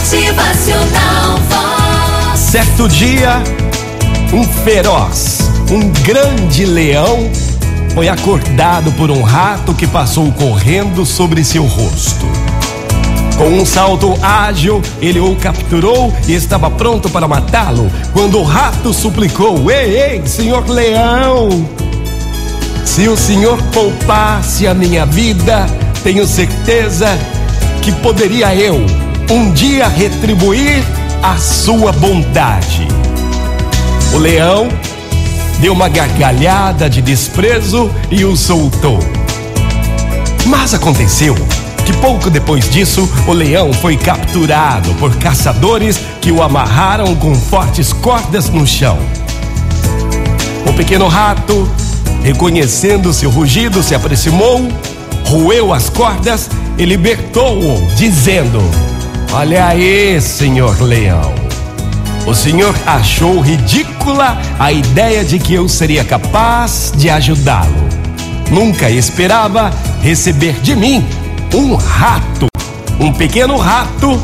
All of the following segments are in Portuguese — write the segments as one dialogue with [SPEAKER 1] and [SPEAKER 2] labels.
[SPEAKER 1] Motivacional Vox.
[SPEAKER 2] Certo dia, um feroz, um grande leão foi acordado por um rato que passou correndo sobre seu rosto. Com um salto ágil, ele o capturou e estava pronto para matá-lo quando o rato suplicou: Ei, ei, senhor leão! Se o senhor poupasse a minha vida, tenho certeza que poderia eu um dia retribuir a sua bondade. O leão deu uma gargalhada de desprezo e o soltou. Mas aconteceu que pouco depois disso, o leão foi capturado por caçadores que o amarraram com fortes cordas no chão. O pequeno rato, reconhecendo seu rugido, se aproximou, roeu as cordas e libertou-o, dizendo: Olha aí, senhor leão. O senhor achou ridícula a ideia de que eu seria capaz de ajudá-lo. Nunca esperava receber de mim um rato, um pequeno rato,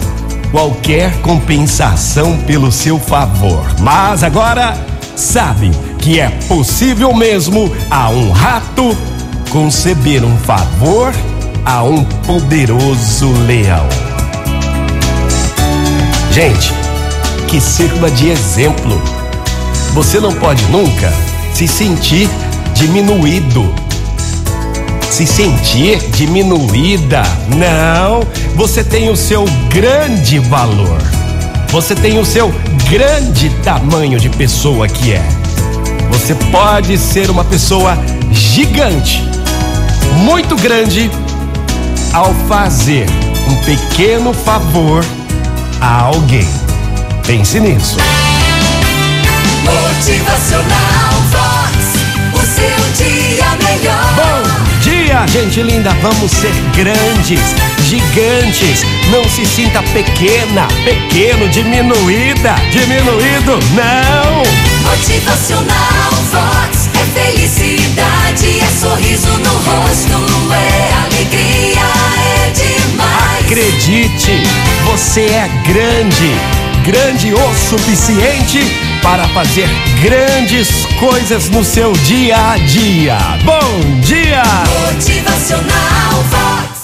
[SPEAKER 2] qualquer compensação pelo seu favor. Mas agora sabe que é possível mesmo a um rato conceber um favor a um poderoso leão. Gente, que sirva de exemplo. Você não pode nunca se sentir diminuído. Se sentir diminuída. Não, você tem o seu grande valor. Você tem o seu grande tamanho de pessoa que é. Você pode ser uma pessoa gigante, muito grande, ao fazer um pequeno favor a alguém. Pense nisso.
[SPEAKER 1] Motivacional Vox. O seu dia melhor.
[SPEAKER 2] Bom dia, gente linda. Vamos ser grandes, gigantes. Não se sinta pequena, pequeno, diminuída, diminuído. Não!
[SPEAKER 1] Motivacional Vox. É felicidade, é sorriso no rosto, é alegria, é demais.
[SPEAKER 2] Acredite, você é grande, grande o suficiente para fazer grandes coisas no seu dia a dia. Bom dia!
[SPEAKER 1] Motivacional Vox.